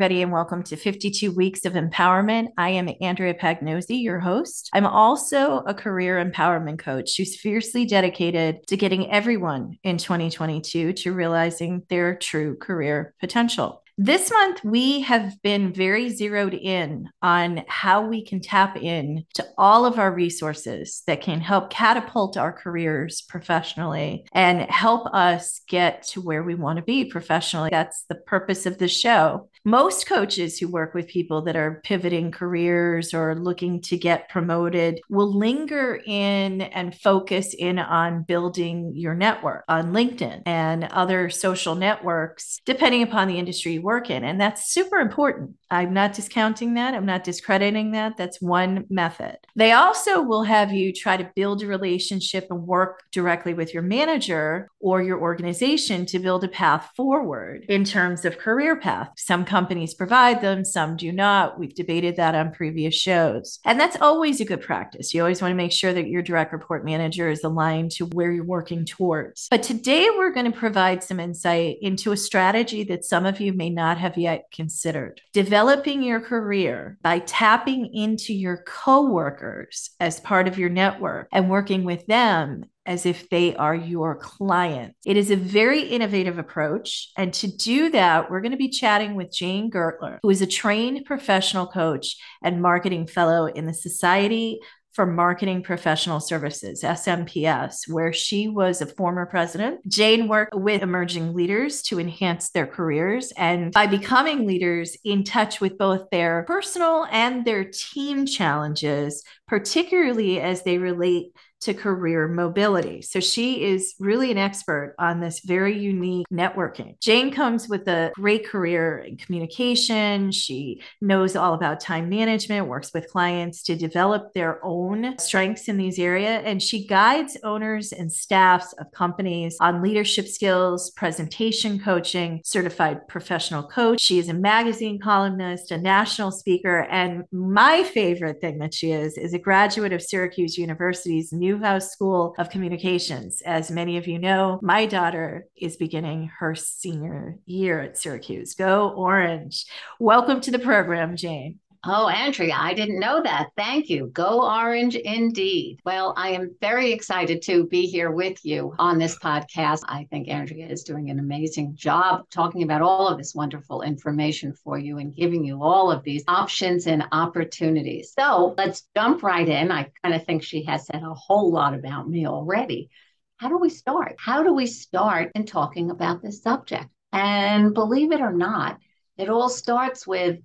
Everybody, and welcome to 52 Weeks of Empowerment. I am Andrea Pagnosi, your host. I'm also a career empowerment coach who's fiercely dedicated to getting everyone in 2022 to realizing their true career potential. This month, we have been very zeroed in on how we can tap in to all of our resources that can help catapult our careers professionally and help us get to where we want to be professionally. That's the purpose of the show. Most coaches who work with people that are pivoting careers or looking to get promoted will linger in and focus in on building your network on LinkedIn and other social networks, depending upon the industry you work in. And that's super important. I'm not discounting that. I'm not discrediting that. That's one method. They also will have you try to build a relationship and work directly with your manager or your organization to build a path forward in terms of career path. Some companies provide them, some do not. We've debated that on previous shows. And that's always a good practice. You always want to make sure that your direct report manager is aligned to where you're working towards. But today we're going to provide some insight into a strategy that some of you may not have yet considered. Developing your career by tapping into your coworkers as part of your network and working with them as if they are your client. It is a very innovative approach. And to do that, we're going to be chatting with Jane Gertler, who is a trained professional coach and marketing fellow in the Society for Marketing Professional Services, SMPS, where she was a former president. Jane worked with emerging leaders to enhance their careers and by becoming leaders in touch with both their personal and their team challenges, particularly as they relate to career mobility. So she is really an expert on this very unique networking. Jane comes with a great career in communication. She knows all about time management, works with clients to develop their own strengths in these areas, and she guides owners and staffs of companies on leadership skills, presentation coaching, certified professional coach. She is a magazine columnist, a national speaker, and my favorite thing that she is is a graduate of Syracuse University's New Newhouse School of Communications. As many of you know, my daughter is beginning her senior year at Syracuse. Go Orange. Welcome to the program, Jane. Oh, Andrea, I didn't know that. Thank you. Go Orange indeed. Well, I am very excited to be here with you on this podcast. I think Andrea is doing an amazing job talking about all of this wonderful information for you and giving you all of these options and opportunities. So let's jump right in. I kind of think she has said a whole lot about me already. How do we start? How do we start in talking about this subject? And believe it or not, it all starts with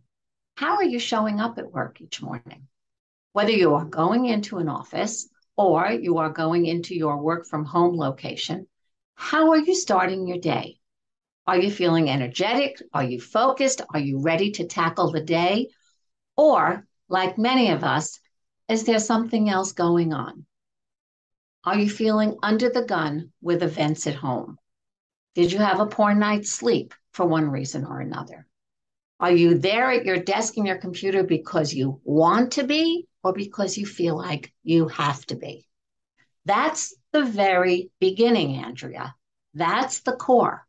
how are you showing up at work each morning? Whether you are going into an office or you are going into your work from home location, how are you starting your day? Are you feeling energetic? Are you focused? Are you ready to tackle the day? Or, like many of us, is there something else going on? Are you feeling under the gun with events at home? Did you have a poor night's sleep for one reason or another? Are you there at your desk and your computer because you want to be or because you feel like you have to be? That's the very beginning, Andrea. That's the core.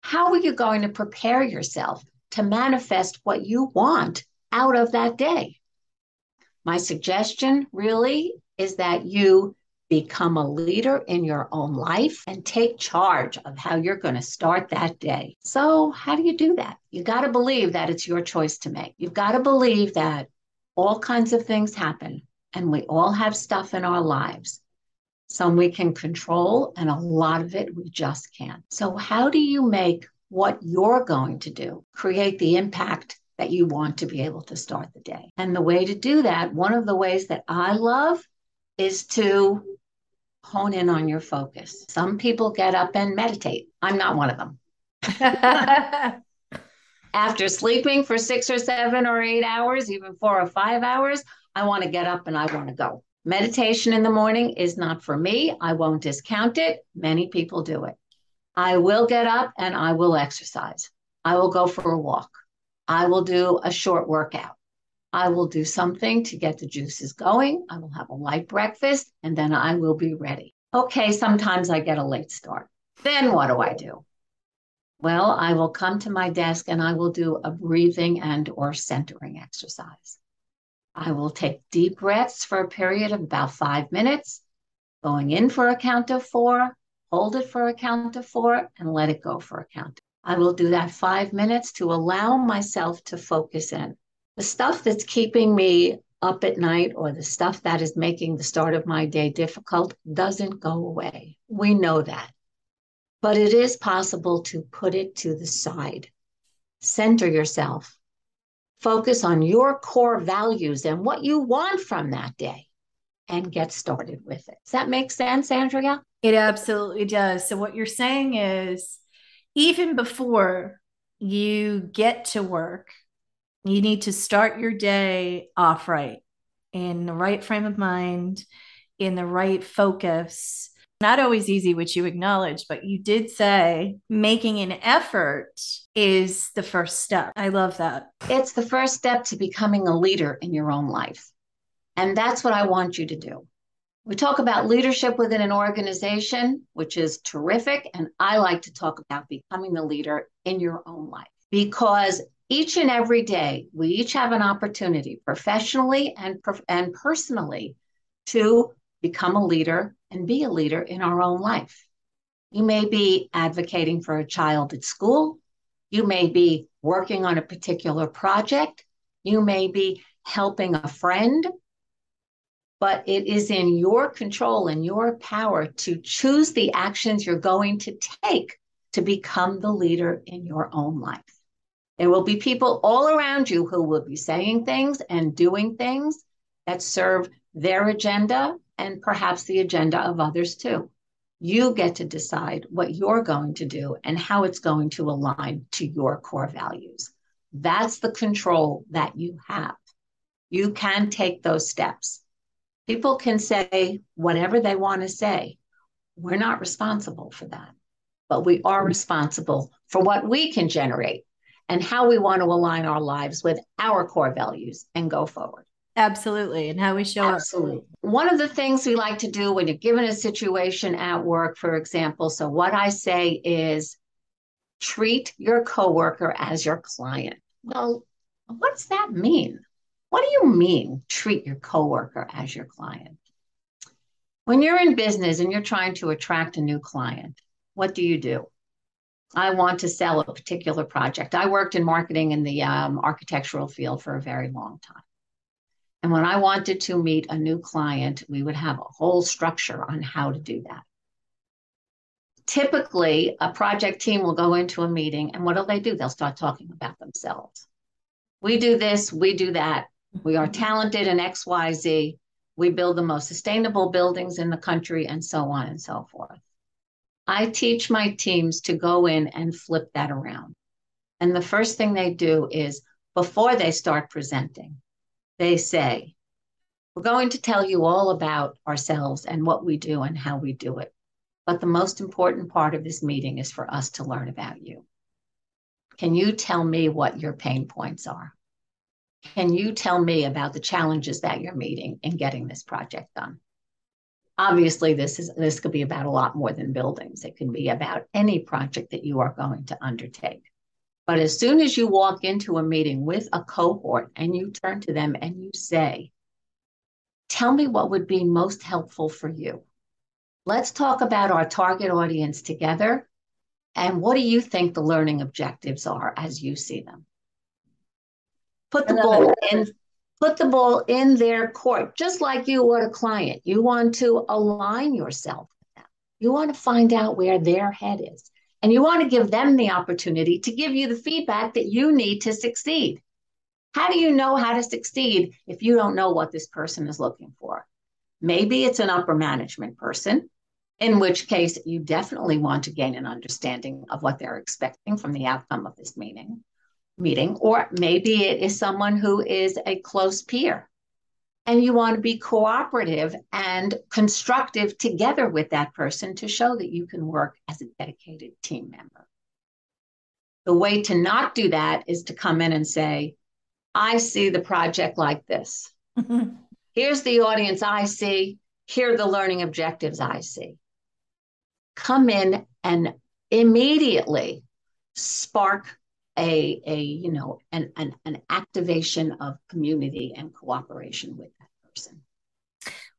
How are you going to prepare yourself to manifest what you want out of that day? My suggestion really is that you become a leader in your own life and take charge of how you're going to start that day. So, how do you do that? You got to believe that it's your choice to make. You've got to believe that all kinds of things happen and we all have stuff in our lives. Some we can control, and a lot of it we just can't. So, how do you make what you're going to do create the impact that you want to be able to start the day? And the way to do that, one of the ways that I love is to hone in on your focus. Some people get up and meditate. I'm not one of them. After sleeping for six or seven or eight hours, even four or five hours, I want to get up and I want to go. Meditation in the morning is not for me. I won't discount it. Many people do it. I will get up and I will exercise. I will go for a walk. I will do a short workout. I will do something to get the juices going. I will have a light breakfast and then I will be ready. Okay, sometimes I get a late start. Then what do I do? Well, I will come to my desk and I will do a breathing and or centering exercise. I will take deep breaths for a period of about five minutes, going in for a count of four, hold it for a count of four, and let it go for a count. I will do that five minutes to allow myself to focus in. The stuff that's keeping me up at night or the stuff that is making the start of my day difficult doesn't go away. We know that. But it is possible to put it to the side. Center yourself. Focus on your core values and what you want from that day and get started with it. Does that make sense, Andrea? It absolutely does. So, what you're saying is even before you get to work, you need to start your day off right in the right frame of mind, in the right focus. Not always easy, which you acknowledge, but you did say making an effort is the first step. I love that. It's the first step to becoming a leader in your own life. And that's what I want you to do. We talk about leadership within an organization, which is terrific. And I like to talk about becoming the leader in your own life because each and every day we each have an opportunity professionally and, and personally to become a leader and be a leader in our own life. You may be advocating for a child at school. You may be working on a particular project. You may be helping a friend. But it is in your control and your power to choose the actions you're going to take to become the leader in your own life. There will be people all around you who will be saying things and doing things that serve their agenda and perhaps the agenda of others too. You get to decide what you're going to do and how it's going to align to your core values. That's the control that you have. You can take those steps. People can say whatever they want to say. We're not responsible for that, but we are responsible for what we can generate and how we want to align our lives with our core values and go forward. Absolutely. And how we show Absolutely. up. One of the things we like to do when you're given a situation at work, for example, so what I say is treat your coworker as your client. Well, what does that mean? What do you mean treat your coworker as your client? When you're in business and you're trying to attract a new client, what do you do? I want to sell a particular project. I worked in marketing in the um, architectural field for a very long time. And when I wanted to meet a new client, we would have a whole structure on how to do that. Typically, a project team will go into a meeting, and what do they do? They'll start talking about themselves. We do this, we do that. We are talented in XYZ. We build the most sustainable buildings in the country, and so on and so forth. I teach my teams to go in and flip that around. And the first thing they do is before they start presenting, they say, We're going to tell you all about ourselves and what we do and how we do it. But the most important part of this meeting is for us to learn about you. Can you tell me what your pain points are? Can you tell me about the challenges that you're meeting in getting this project done? Obviously this is this could be about a lot more than buildings. It can be about any project that you are going to undertake. But as soon as you walk into a meeting with a cohort and you turn to them and you say tell me what would be most helpful for you. Let's talk about our target audience together. And what do you think the learning objectives are as you see them? Put the ball in put the ball in their court, just like you would a client. You want to align yourself with them. You want to find out where their head is. And you want to give them the opportunity to give you the feedback that you need to succeed. How do you know how to succeed if you don't know what this person is looking for? Maybe it's an upper management person, in which case you definitely want to gain an understanding of what they're expecting from the outcome of this meeting meeting, or maybe it is someone who is a close peer. And you want to be cooperative and constructive together with that person to show that you can work as a dedicated team member. The way to not do that is to come in and say, I see the project like this. Here's the audience I see. Here are the learning objectives I see. Come in and immediately spark a, a you know an, an, an activation of community and cooperation with that person.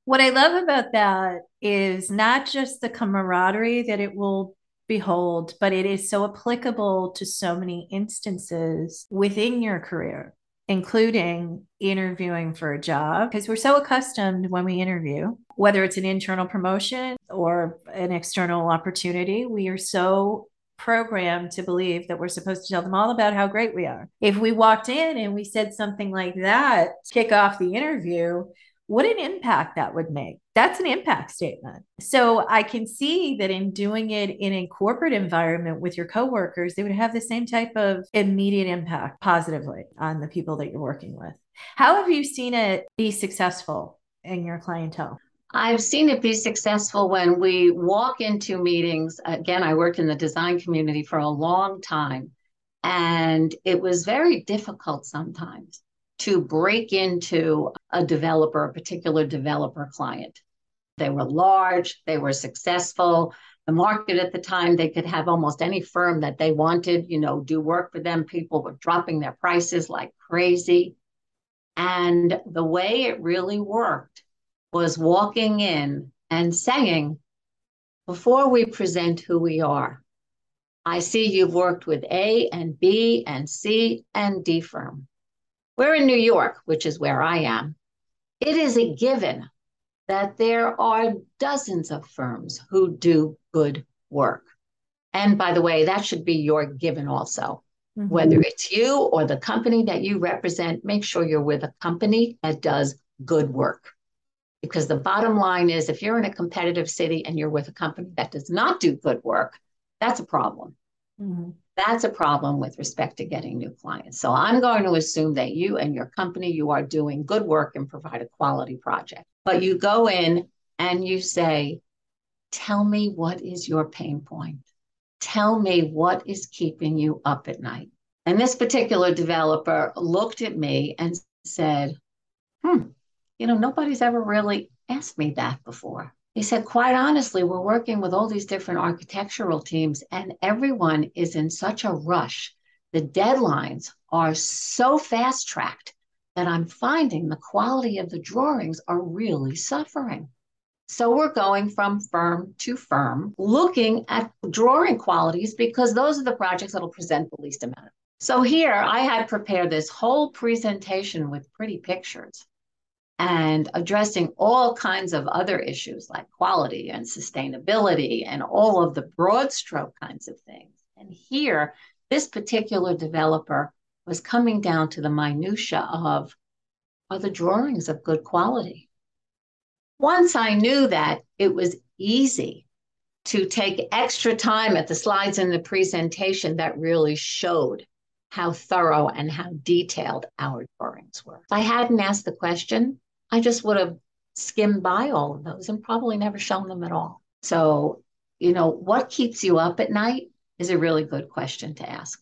What i love about that is not just the camaraderie that it will behold but it is so applicable to so many instances within your career including interviewing for a job because we're so accustomed when we interview whether it's an internal promotion or an external opportunity we are so programmed to believe that we're supposed to tell them all about how great we are. If we walked in and we said something like that, kick off the interview, what an impact that would make. That's an impact statement. So I can see that in doing it in a corporate environment with your coworkers, they would have the same type of immediate impact positively on the people that you're working with. How have you seen it be successful in your clientele? I've seen it be successful when we walk into meetings. Again, I worked in the design community for a long time, and it was very difficult sometimes to break into a developer, a particular developer client. They were large, they were successful. The market at the time, they could have almost any firm that they wanted, you know, do work for them. People were dropping their prices like crazy. And the way it really worked was walking in and saying, before we present who we are, I see you've worked with A and B and C and D firm. We're in New York, which is where I am. It is a given that there are dozens of firms who do good work. And by the way, that should be your given also. Mm-hmm. Whether it's you or the company that you represent, make sure you're with a company that does good work. Because the bottom line is if you're in a competitive city and you're with a company that does not do good work, that's a problem. Mm-hmm. That's a problem with respect to getting new clients. So I'm going to assume that you and your company, you are doing good work and provide a quality project. But you go in and you say, Tell me what is your pain point? Tell me what is keeping you up at night. And this particular developer looked at me and said, Hmm, you know, nobody's ever really asked me that before. He said, quite honestly, we're working with all these different architectural teams, and everyone is in such a rush. The deadlines are so fast tracked that I'm finding the quality of the drawings are really suffering. So we're going from firm to firm, looking at drawing qualities because those are the projects that'll present the least amount. So here I had prepared this whole presentation with pretty pictures and addressing all kinds of other issues like quality and sustainability and all of the broad stroke kinds of things. And here, this particular developer was coming down to the minutia of are the drawings of good quality? Once I knew that, it was easy to take extra time at the slides in the presentation that really showed how thorough and how detailed our drawings were. If I hadn't asked the question, I just would have skimmed by all of those and probably never shown them at all. So, you know, what keeps you up at night is a really good question to ask.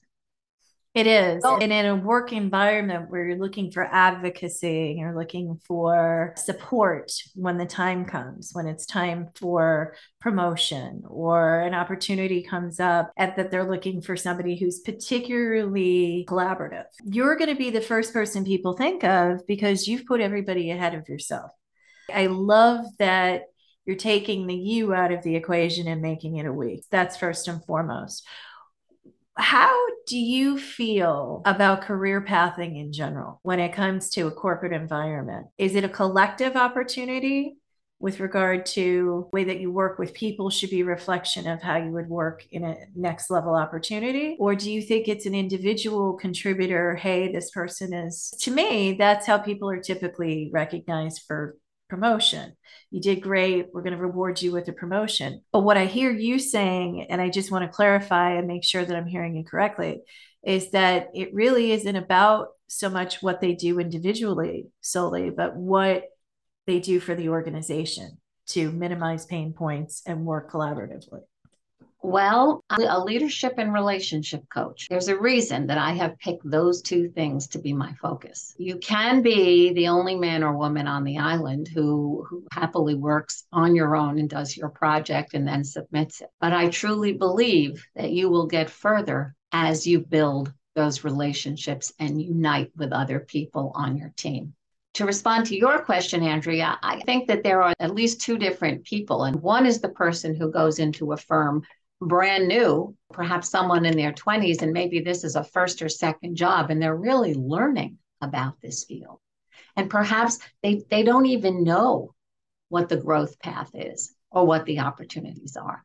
It is. Oh. And in a work environment where you're looking for advocacy, you're looking for support when the time comes, when it's time for promotion or an opportunity comes up and that they're looking for somebody who's particularly collaborative. You're going to be the first person people think of because you've put everybody ahead of yourself. I love that you're taking the you out of the equation and making it a we. That's first and foremost. How do you feel about career pathing in general when it comes to a corporate environment? Is it a collective opportunity with regard to way that you work with people should be reflection of how you would work in a next level opportunity or do you think it's an individual contributor hey this person is to me that's how people are typically recognized for promotion. You did great. We're going to reward you with a promotion. But what I hear you saying, and I just want to clarify and make sure that I'm hearing you correctly, is that it really isn't about so much what they do individually solely, but what they do for the organization to minimize pain points and work collaboratively. Well, I'm a leadership and relationship coach. There's a reason that I have picked those two things to be my focus. You can be the only man or woman on the island who, who happily works on your own and does your project and then submits it. But I truly believe that you will get further as you build those relationships and unite with other people on your team. To respond to your question, Andrea, I think that there are at least two different people. And one is the person who goes into a firm brand new, perhaps someone in their 20s, and maybe this is a first or second job, and they're really learning about this field. And perhaps they, they don't even know what the growth path is or what the opportunities are.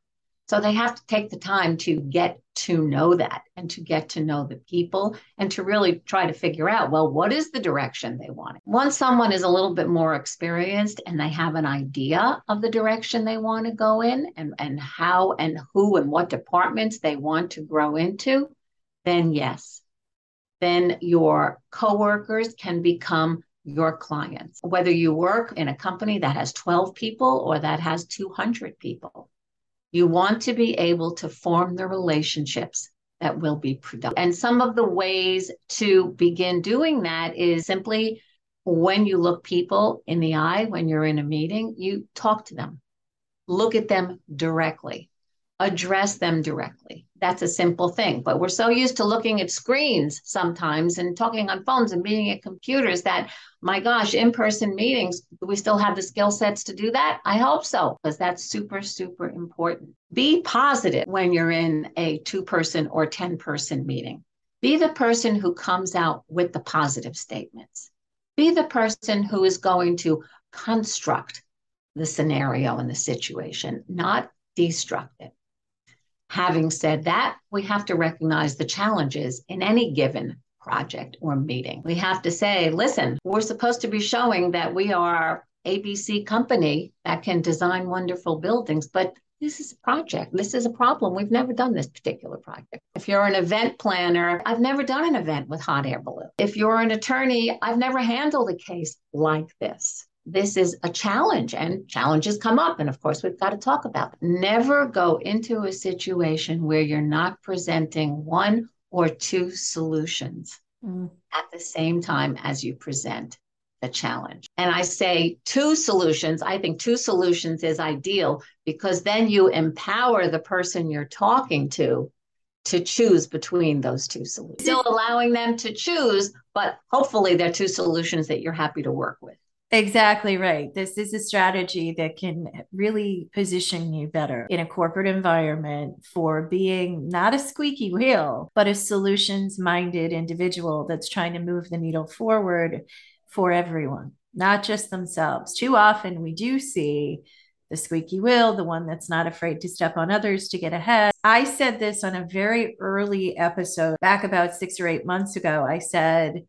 So they have to take the time to get to know that and to get to know the people and to really try to figure out, well, what is the direction they want? Once someone is a little bit more experienced and they have an idea of the direction they want to go in and, and how and who and what departments they want to grow into, then yes, then your coworkers can become your clients, whether you work in a company that has 12 people or that has 200 people. You want to be able to form the relationships that will be productive. And some of the ways to begin doing that is simply when you look people in the eye, when you're in a meeting, you talk to them, look at them directly address them directly. That's a simple thing. But we're so used to looking at screens sometimes and talking on phones and meeting at computers that, my gosh, in person meetings, do we still have the skill sets to do that? I hope so, because that's super, super important. Be positive when you're in a two person or 10 person meeting. Be the person who comes out with the positive statements. Be the person who is going to construct the scenario and the situation, not destruct it. Having said that, we have to recognize the challenges in any given project or meeting. We have to say, listen, we're supposed to be showing that we are ABC company that can design wonderful buildings, but this is a project. This is a problem. We've never done this particular project. If you're an event planner, I've never done an event with hot air balloon. If you're an attorney, I've never handled a case like this this is a challenge and challenges come up. And of course, we've got to talk about it. Never go into a situation where you're not presenting one or two solutions mm. at the same time as you present the challenge. And I say two solutions. I think two solutions is ideal because then you empower the person you're talking to to choose between those two solutions. Still allowing them to choose, but hopefully they're two solutions that you're happy to work with. Exactly right. This is a strategy that can really position you better in a corporate environment for being not a squeaky wheel, but a solutions minded individual that's trying to move the needle forward for everyone, not just themselves. Too often we do see the squeaky wheel, the one that's not afraid to step on others to get ahead. I said this on a very early episode back about six or eight months ago. I said,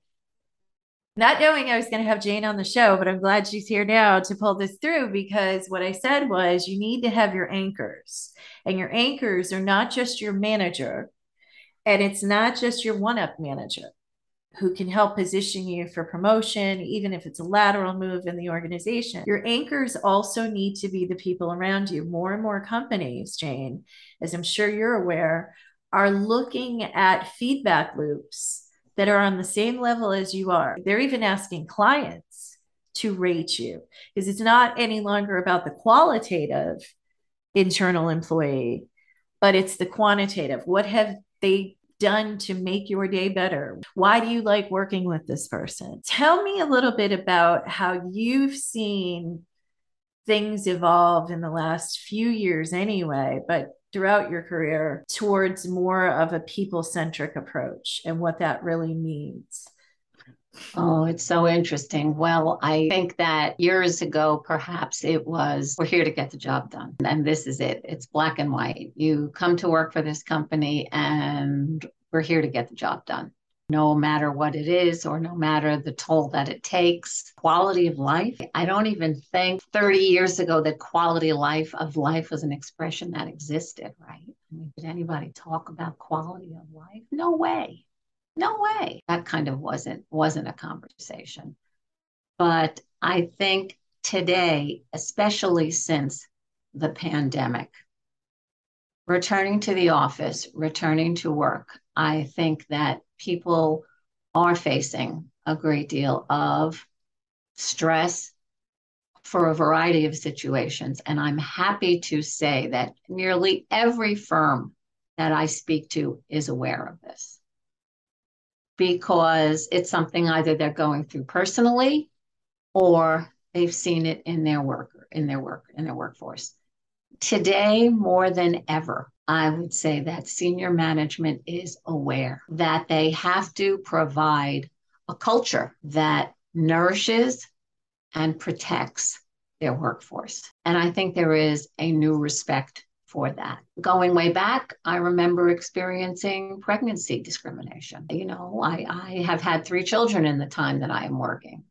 not knowing I was going to have Jane on the show, but I'm glad she's here now to pull this through because what I said was you need to have your anchors, and your anchors are not just your manager, and it's not just your one up manager who can help position you for promotion, even if it's a lateral move in the organization. Your anchors also need to be the people around you. More and more companies, Jane, as I'm sure you're aware, are looking at feedback loops that are on the same level as you are. They're even asking clients to rate you because it's not any longer about the qualitative internal employee, but it's the quantitative. What have they done to make your day better? Why do you like working with this person? Tell me a little bit about how you've seen things evolve in the last few years, anyway, but throughout your career towards more of a people centric approach and what that really means? Oh, it's so interesting. Well, I think that years ago, perhaps it was we're here to get the job done. And this is it. It's black and white. You come to work for this company and we're here to get the job done no matter what it is or no matter the toll that it takes. Quality of life. I don't even think 30 years ago that quality life of life was an expression that existed, right? I mean, did anybody talk about quality of life? No way. No way. That kind of wasn't wasn't a conversation. But I think today, especially since the pandemic, returning to the office, returning to work, I think that people are facing a great deal of stress for a variety of situations. And I'm happy to say that nearly every firm that I speak to is aware of this because it's something either they're going through personally or they've seen it in their work in their work in their workforce. Today, more than ever, I would say that senior management is aware that they have to provide a culture that nourishes and protects their workforce. And I think there is a new respect for that. Going way back, I remember experiencing pregnancy discrimination. You know, I, I have had three children in the time that I am working.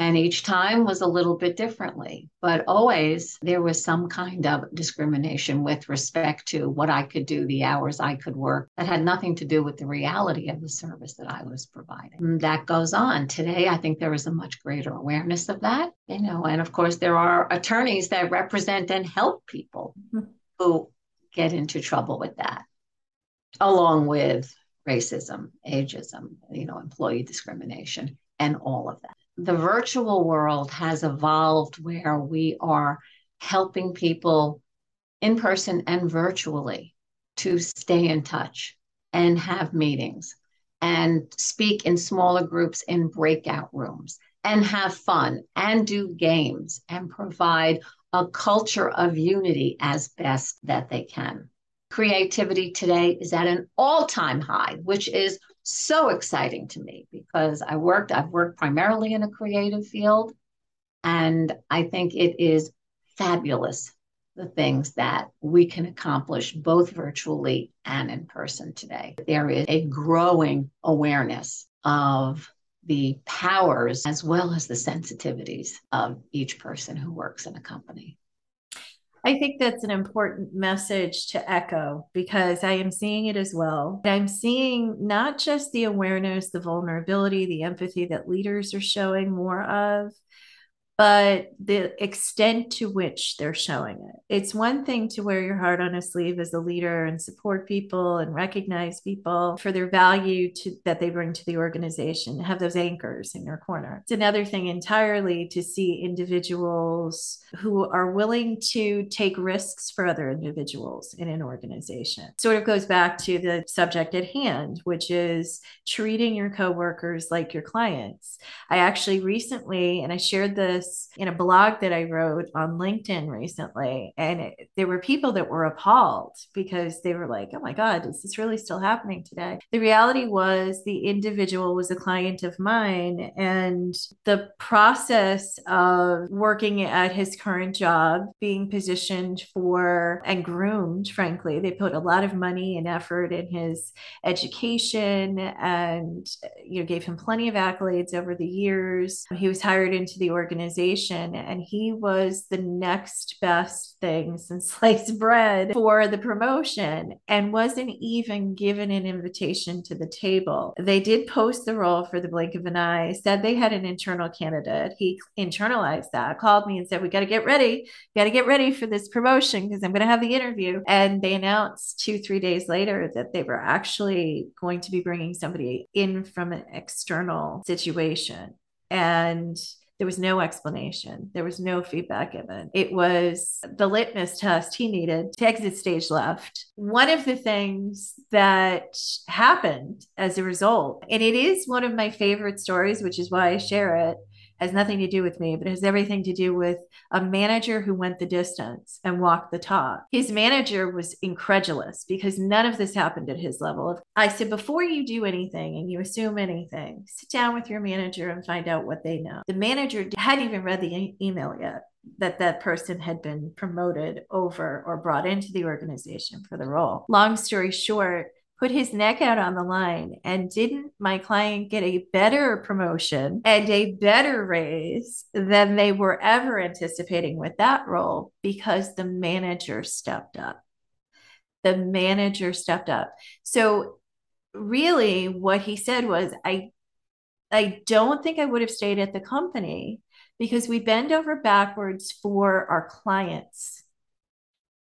And each time was a little bit differently, but always there was some kind of discrimination with respect to what I could do, the hours I could work that had nothing to do with the reality of the service that I was providing. And that goes on. Today, I think there is a much greater awareness of that, you know, and of course, there are attorneys that represent and help people mm-hmm. who get into trouble with that, along with racism, ageism, you know, employee discrimination, and all of that the virtual world has evolved where we are helping people in person and virtually to stay in touch and have meetings and speak in smaller groups in breakout rooms and have fun and do games and provide a culture of unity as best that they can. Creativity today is at an all time high, which is so exciting to me because I worked, I've worked primarily in a creative field. And I think it is fabulous the things that we can accomplish both virtually and in person today. There is a growing awareness of the powers as well as the sensitivities of each person who works in a company. I think that's an important message to echo because I am seeing it as well. I'm seeing not just the awareness, the vulnerability, the empathy that leaders are showing more of, but the extent to which they're showing it. It's one thing to wear your heart on a sleeve as a leader and support people and recognize people for their value to, that they bring to the organization, have those anchors in your corner. It's another thing entirely to see individuals who are willing to take risks for other individuals in an organization. Sort of goes back to the subject at hand, which is treating your coworkers like your clients. I actually recently, and I shared this this in a blog that I wrote on LinkedIn recently. And it, there were people that were appalled because they were like, oh my God, is this really still happening today? The reality was the individual was a client of mine. And the process of working at his current job, being positioned for and groomed, frankly, they put a lot of money and effort in his education and you know gave him plenty of accolades over the years. He was hired into the organization organization and he was the next best thing since sliced bread for the promotion and wasn't even given an invitation to the table. They did post the role for the blink of an eye, said they had an internal candidate. He internalized that, called me and said, We got to get ready. Got to get ready for this promotion because I'm going to have the interview. And they announced two, three days later that they were actually going to be bringing somebody in from an external situation. And there was no explanation. There was no feedback given. It was the litmus test he needed to exit stage left. One of the things that happened as a result, and it is one of my favorite stories, which is why I share it, has nothing to do with me, but it has everything to do with a manager who went the distance and walked the talk. His manager was incredulous because none of this happened at his level. I said, before you do anything and you assume anything, sit down with your manager and find out what they know. The manager hadn't even read the e- email yet that that person had been promoted over or brought into the organization for the role. Long story short, put his neck out on the line and didn't my client get a better promotion and a better raise than they were ever anticipating with that role because the manager stepped up. The manager stepped up. So really what he said was i i don't think i would have stayed at the company because we bend over backwards for our clients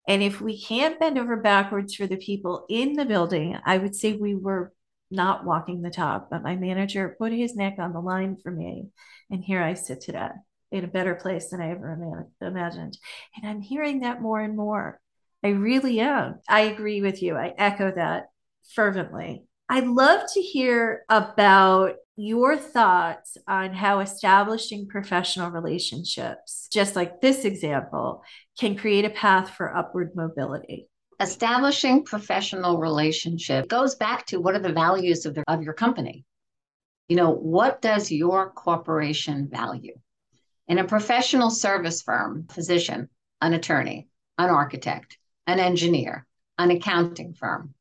and if we can't bend over backwards for the people in the building, I would say we were not walking the talk, but my manager put his neck on the line for me. And here I sit today in a better place than I ever imagined. And I'm hearing that more and more I really am. I agree with you. I echo that fervently. I'd love to hear about your thoughts on how establishing professional relationships, just like this example, can create a path for upward mobility. Establishing professional relationship goes back to what are the values of, the, of your company? You know, what does your corporation value? In a professional service firm, physician, an attorney, an architect, an engineer, an accounting firm.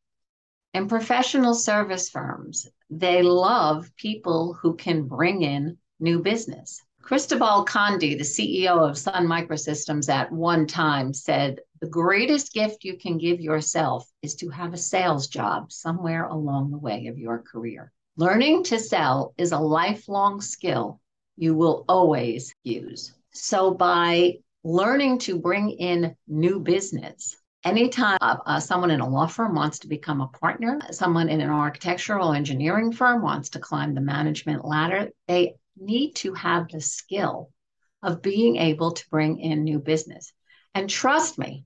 In professional service firms, they love people who can bring in new business. Cristobal Conde, the CEO of Sun Microsystems, at one time said, The greatest gift you can give yourself is to have a sales job somewhere along the way of your career. Learning to sell is a lifelong skill you will always use. So, by learning to bring in new business, Anytime uh, uh, someone in a law firm wants to become a partner, someone in an architectural engineering firm wants to climb the management ladder, they need to have the skill of being able to bring in new business. And trust me,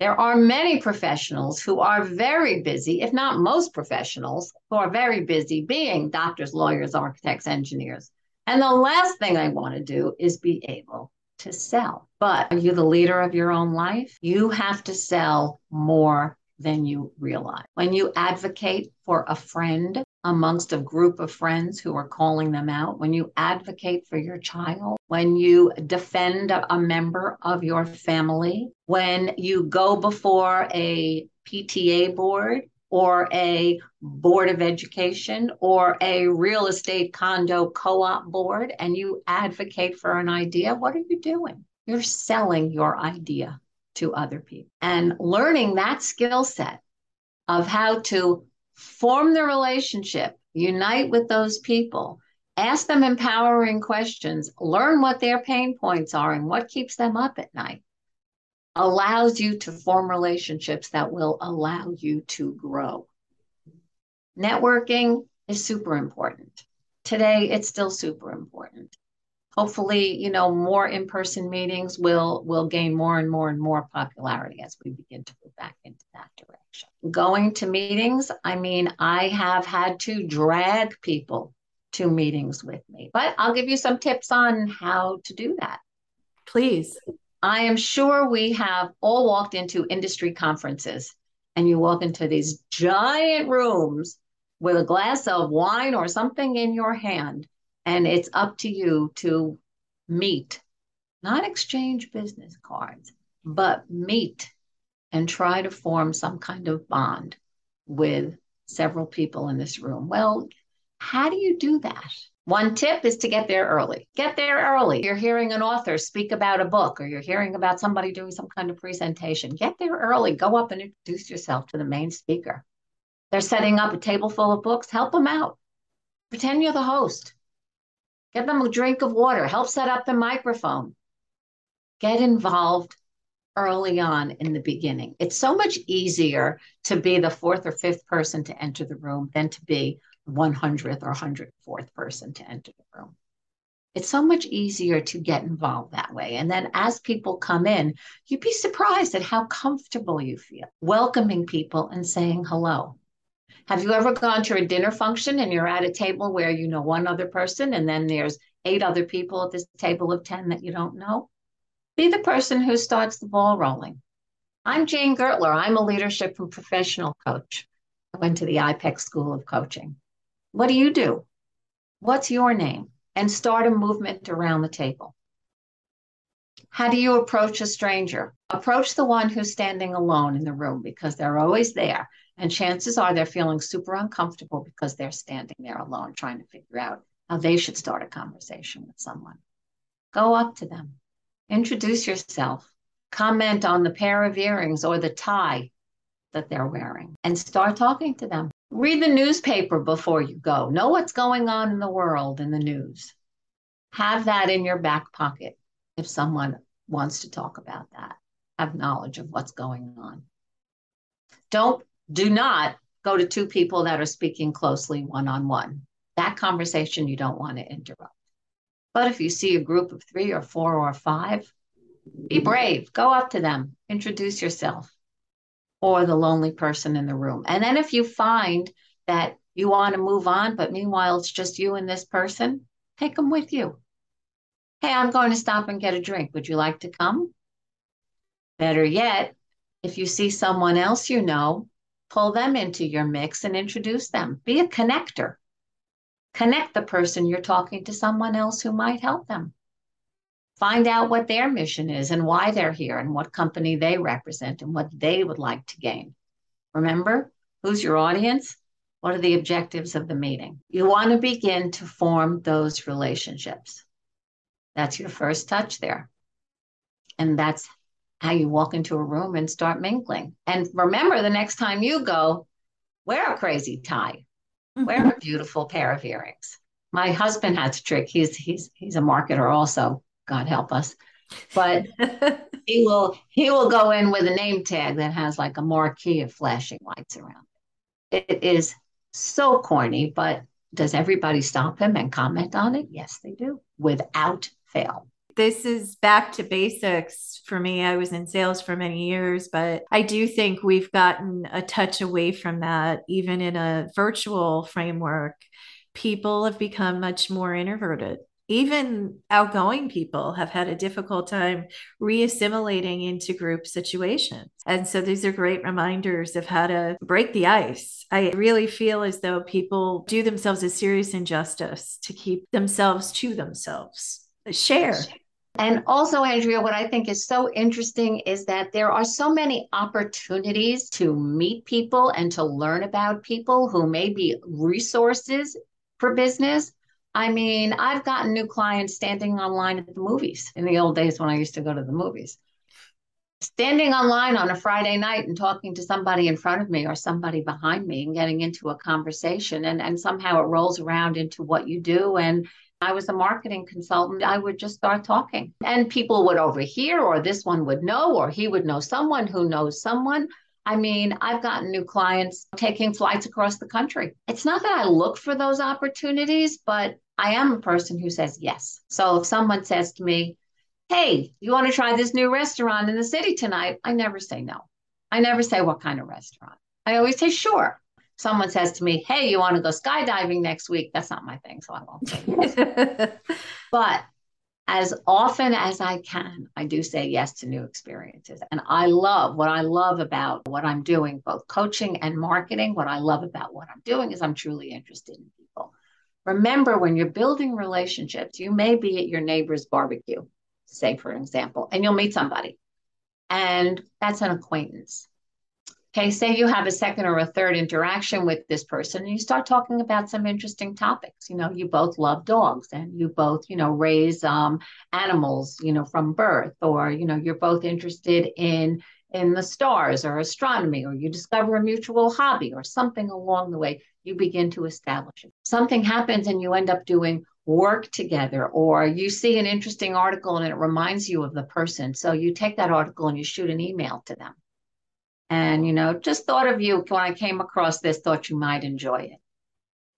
there are many professionals who are very busy, if not most professionals, who are very busy being doctors, lawyers, architects, engineers. And the last thing I want to do is be able to sell. But are you the leader of your own life? You have to sell more than you realize. When you advocate for a friend amongst a group of friends who are calling them out, when you advocate for your child, when you defend a member of your family, when you go before a PTA board or a board of education or a real estate condo co op board and you advocate for an idea, what are you doing? You're selling your idea to other people and learning that skill set of how to form the relationship, unite with those people, ask them empowering questions, learn what their pain points are and what keeps them up at night allows you to form relationships that will allow you to grow. Networking is super important. Today, it's still super important. Hopefully, you know, more in-person meetings will will gain more and more and more popularity as we begin to move back into that direction. Going to meetings, I mean, I have had to drag people to meetings with me, but I'll give you some tips on how to do that. Please. I am sure we have all walked into industry conferences and you walk into these giant rooms with a glass of wine or something in your hand, and it's up to you to meet, not exchange business cards, but meet and try to form some kind of bond with several people in this room. Well, how do you do that? One tip is to get there early. Get there early. You're hearing an author speak about a book or you're hearing about somebody doing some kind of presentation. Get there early. Go up and introduce yourself to the main speaker. They're setting up a table full of books. Help them out. Pretend you're the host. Get them a drink of water. Help set up the microphone. Get involved early on in the beginning. It's so much easier to be the fourth or fifth person to enter the room than to be 100th or 104th person to enter the room. It's so much easier to get involved that way. And then as people come in, you'd be surprised at how comfortable you feel welcoming people and saying hello. Have you ever gone to a dinner function and you're at a table where you know one other person and then there's eight other people at this table of 10 that you don't know? Be the person who starts the ball rolling. I'm Jane Gertler. I'm a leadership and professional coach. I went to the IPEX School of Coaching. What do you do? What's your name? And start a movement around the table. How do you approach a stranger? Approach the one who's standing alone in the room because they're always there. And chances are they're feeling super uncomfortable because they're standing there alone trying to figure out how they should start a conversation with someone. Go up to them, introduce yourself, comment on the pair of earrings or the tie that they're wearing, and start talking to them. Read the newspaper before you go. Know what's going on in the world in the news. Have that in your back pocket if someone wants to talk about that. Have knowledge of what's going on. Don't, do not go to two people that are speaking closely one on one. That conversation you don't want to interrupt. But if you see a group of three or four or five, be brave. Go up to them, introduce yourself, or the lonely person in the room. And then if you find that you want to move on, but meanwhile it's just you and this person, take them with you. Hey, I'm going to stop and get a drink. Would you like to come? Better yet, if you see someone else you know, pull them into your mix and introduce them. Be a connector. Connect the person you're talking to someone else who might help them. Find out what their mission is and why they're here and what company they represent and what they would like to gain. Remember, who's your audience? What are the objectives of the meeting? You want to begin to form those relationships. That's your first touch there. And that's how you walk into a room and start mingling. And remember, the next time you go, wear a crazy tie, wear a mm-hmm. beautiful pair of earrings. My husband has a trick. He's he's he's a marketer also. God help us. But he will he will go in with a name tag that has like a marquee of flashing lights around it. It is so corny, but does everybody stop him and comment on it? Yes, they do, without fail this is back to basics for me. I was in sales for many years, but I do think we've gotten a touch away from that, even in a virtual framework. People have become much more introverted. Even outgoing people have had a difficult time reassimilating into group situations. And so these are great reminders of how to break the ice. I really feel as though people do themselves a serious injustice to keep themselves to themselves. Share and also, Andrea, what I think is so interesting is that there are so many opportunities to meet people and to learn about people who may be resources for business. I mean, I've gotten new clients standing online at the movies in the old days when I used to go to the movies. Standing online on a Friday night and talking to somebody in front of me or somebody behind me and getting into a conversation, and, and somehow it rolls around into what you do. And I was a marketing consultant, I would just start talking. And people would overhear, or this one would know, or he would know someone who knows someone. I mean, I've gotten new clients taking flights across the country. It's not that I look for those opportunities, but I am a person who says yes. So if someone says to me, Hey, you want to try this new restaurant in the city tonight? I never say no. I never say what kind of restaurant. I always say sure someone says to me, Hey, you want to go skydiving next week? That's not my thing. So I won't say yes. but as often as I can, I do say yes to new experiences. And I love what I love about what I'm doing, both coaching and marketing. What I love about what I'm doing is I'm truly interested in people. Remember, when you're building relationships, you may be at your neighbor's barbecue, say, for example, and you'll meet somebody. And that's an acquaintance. Okay, say you have a second or a third interaction with this person and you start talking about some interesting topics. You know, you both love dogs and you both, you know, raise um, animals, you know, from birth, or, you know, you're both interested in in the stars or astronomy, or you discover a mutual hobby or something along the way, you begin to establish it. Something happens and you end up doing work together, or you see an interesting article and it reminds you of the person. So you take that article and you shoot an email to them and you know just thought of you when i came across this thought you might enjoy it.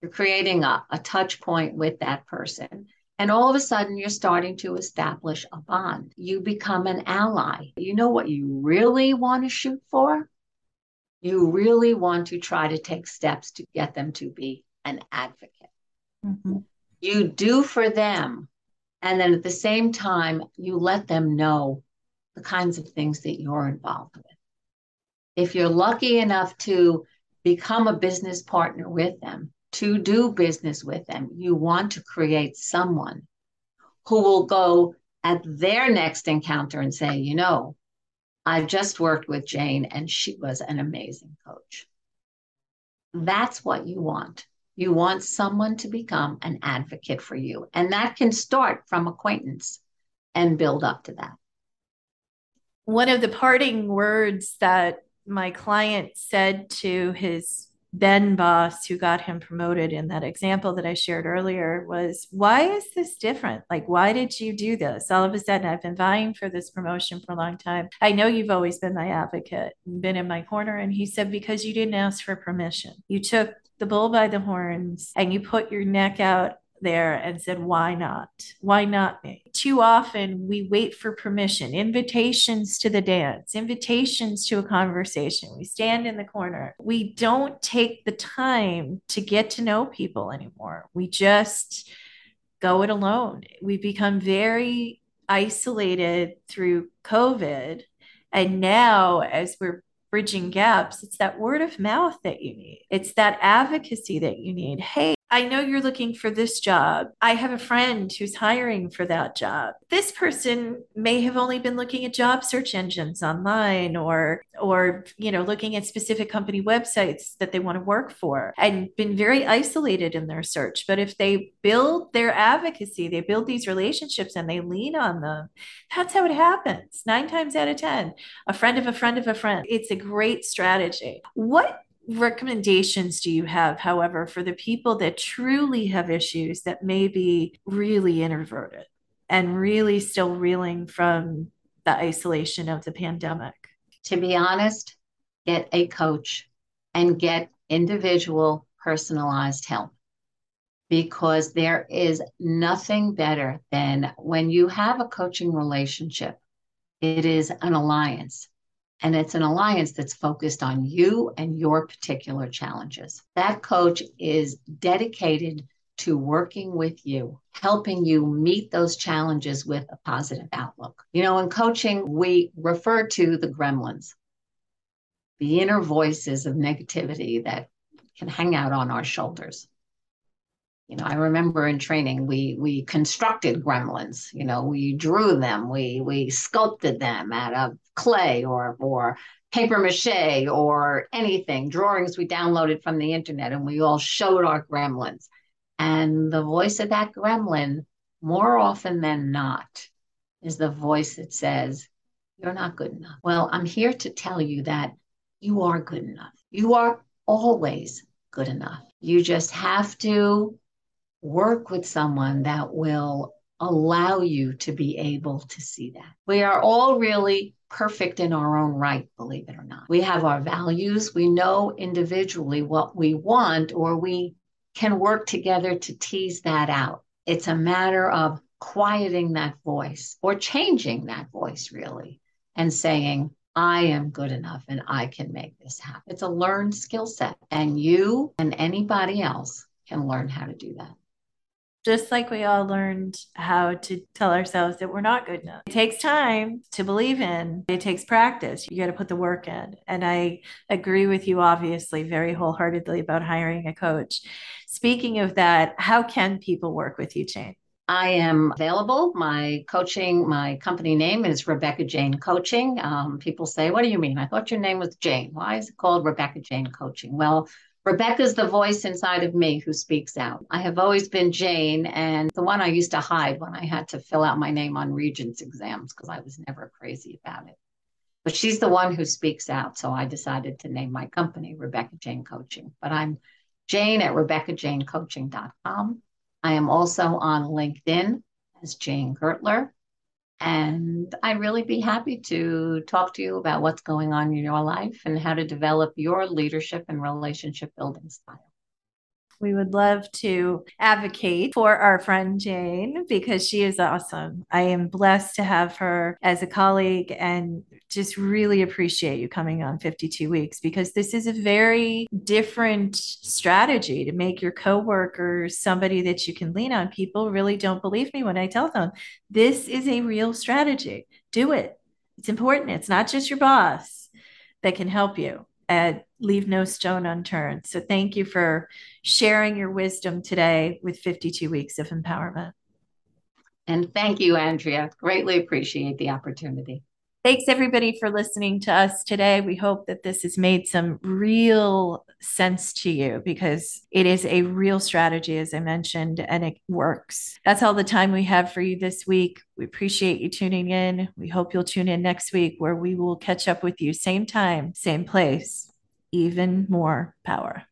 You're creating a, a touch point with that person. And all of a sudden you're starting to establish a bond. You become an ally. You know what you really want to shoot for? You really want to try to take steps to get them to be an advocate. Mm-hmm. you do for them and then at the same time you let them know the kinds of things that you're involved with if you're lucky enough to become a business partner with them, to do business with them, you want to create someone who will go at their next encounter and say, you know, I've just worked with Jane and she was an amazing coach. That's what you want. You want someone to become an advocate for you. And that can start from acquaintance and build up to that. One of the parting words that my client said to his then boss who got him promoted in that example that I shared earlier was, Why is this different? Like, why did you do this? All of a sudden, I've been vying for this promotion for a long time. I know you've always been my advocate been in my corner. And he said, Because you didn't ask for permission. You took the bull by the horns and you put your neck out there and said, Why not? Why not me? Too often we wait for permission, invitations to the dance, invitations to a conversation. We stand in the corner. We don't take the time to get to know people anymore. We just go it alone. We become very isolated through COVID. And now, as we're bridging gaps, it's that word of mouth that you need. It's that advocacy that you need. Hey, I know you're looking for this job. I have a friend who's hiring for that job. This person may have only been looking at job search engines online or or you know looking at specific company websites that they want to work for and been very isolated in their search. But if they build their advocacy, they build these relationships and they lean on them. That's how it happens. 9 times out of 10. A friend of a friend of a friend. It's a great strategy. What recommendations do you have, however, for the people that truly have issues that may be really introverted and really still reeling from the isolation of the pandemic? To be honest, get a coach and get individual personalized help because there is nothing better than when you have a coaching relationship, it is an alliance and it's an alliance that's focused on you and your particular challenges. That coach is dedicated to working with you, helping you meet those challenges with a positive outlook. You know, in coaching, we refer to the gremlins, the inner voices of negativity that can hang out on our shoulders you know i remember in training we we constructed gremlins you know we drew them we we sculpted them out of clay or or paper mache or anything. Drawings we downloaded from the internet and we all showed our gremlins. And the voice of that gremlin more often than not is the voice that says you're not good enough. Well i'm here to tell you that you are good enough. You are always good enough. You just have to work with someone that will allow you to be able to see that. We are all really perfect in our own right, believe it or not. We have our values, we know individually what we want, or we can work together to tease that out. It's a matter of quieting that voice or changing that voice, really, and saying, I am good enough and I can make this happen. It's a learned skill set, and you and anybody else can learn how to do that just like we all learned how to tell ourselves that we're not good enough. It takes time to believe in, it takes practice. You got to put the work in. And I agree with you, obviously, very wholeheartedly about hiring a coach. Speaking of that, how can people work with you, Jane? I am available. My coaching, my company name is Rebecca Jane Coaching. Um, people say, What do you mean? I thought your name was Jane. Why is it called Rebecca Jane Coaching? Well, Rebecca's the voice inside of me who speaks out. I have always been Jane and the one I used to hide when I had to fill out my name on Regents exams because I was never crazy about it. But she's the one who speaks out. So I decided to name my company Rebecca Jane Coaching. But I'm Jane at RebeccaJaneCoaching.com. I am also on LinkedIn as Jane Gertler. And I'd really be happy to talk to you about what's going on in your life and how to develop your leadership and relationship building style. We would love to advocate for our friend Jane because she is awesome. I am blessed to have her as a colleague and just really appreciate you coming on 52 weeks because this is a very different strategy to make your coworkers somebody that you can lean on. People really don't believe me when I tell them this is a real strategy. Do it. It's important. It's not just your boss that can help you and leave no stone unturned. So thank you for sharing your wisdom today with 52 weeks of empowerment. And thank you, Andrea. Greatly appreciate the opportunity. Thanks, everybody, for listening to us today. We hope that this has made some real sense to you because it is a real strategy, as I mentioned, and it works. That's all the time we have for you this week. We appreciate you tuning in. We hope you'll tune in next week where we will catch up with you, same time, same place, even more power.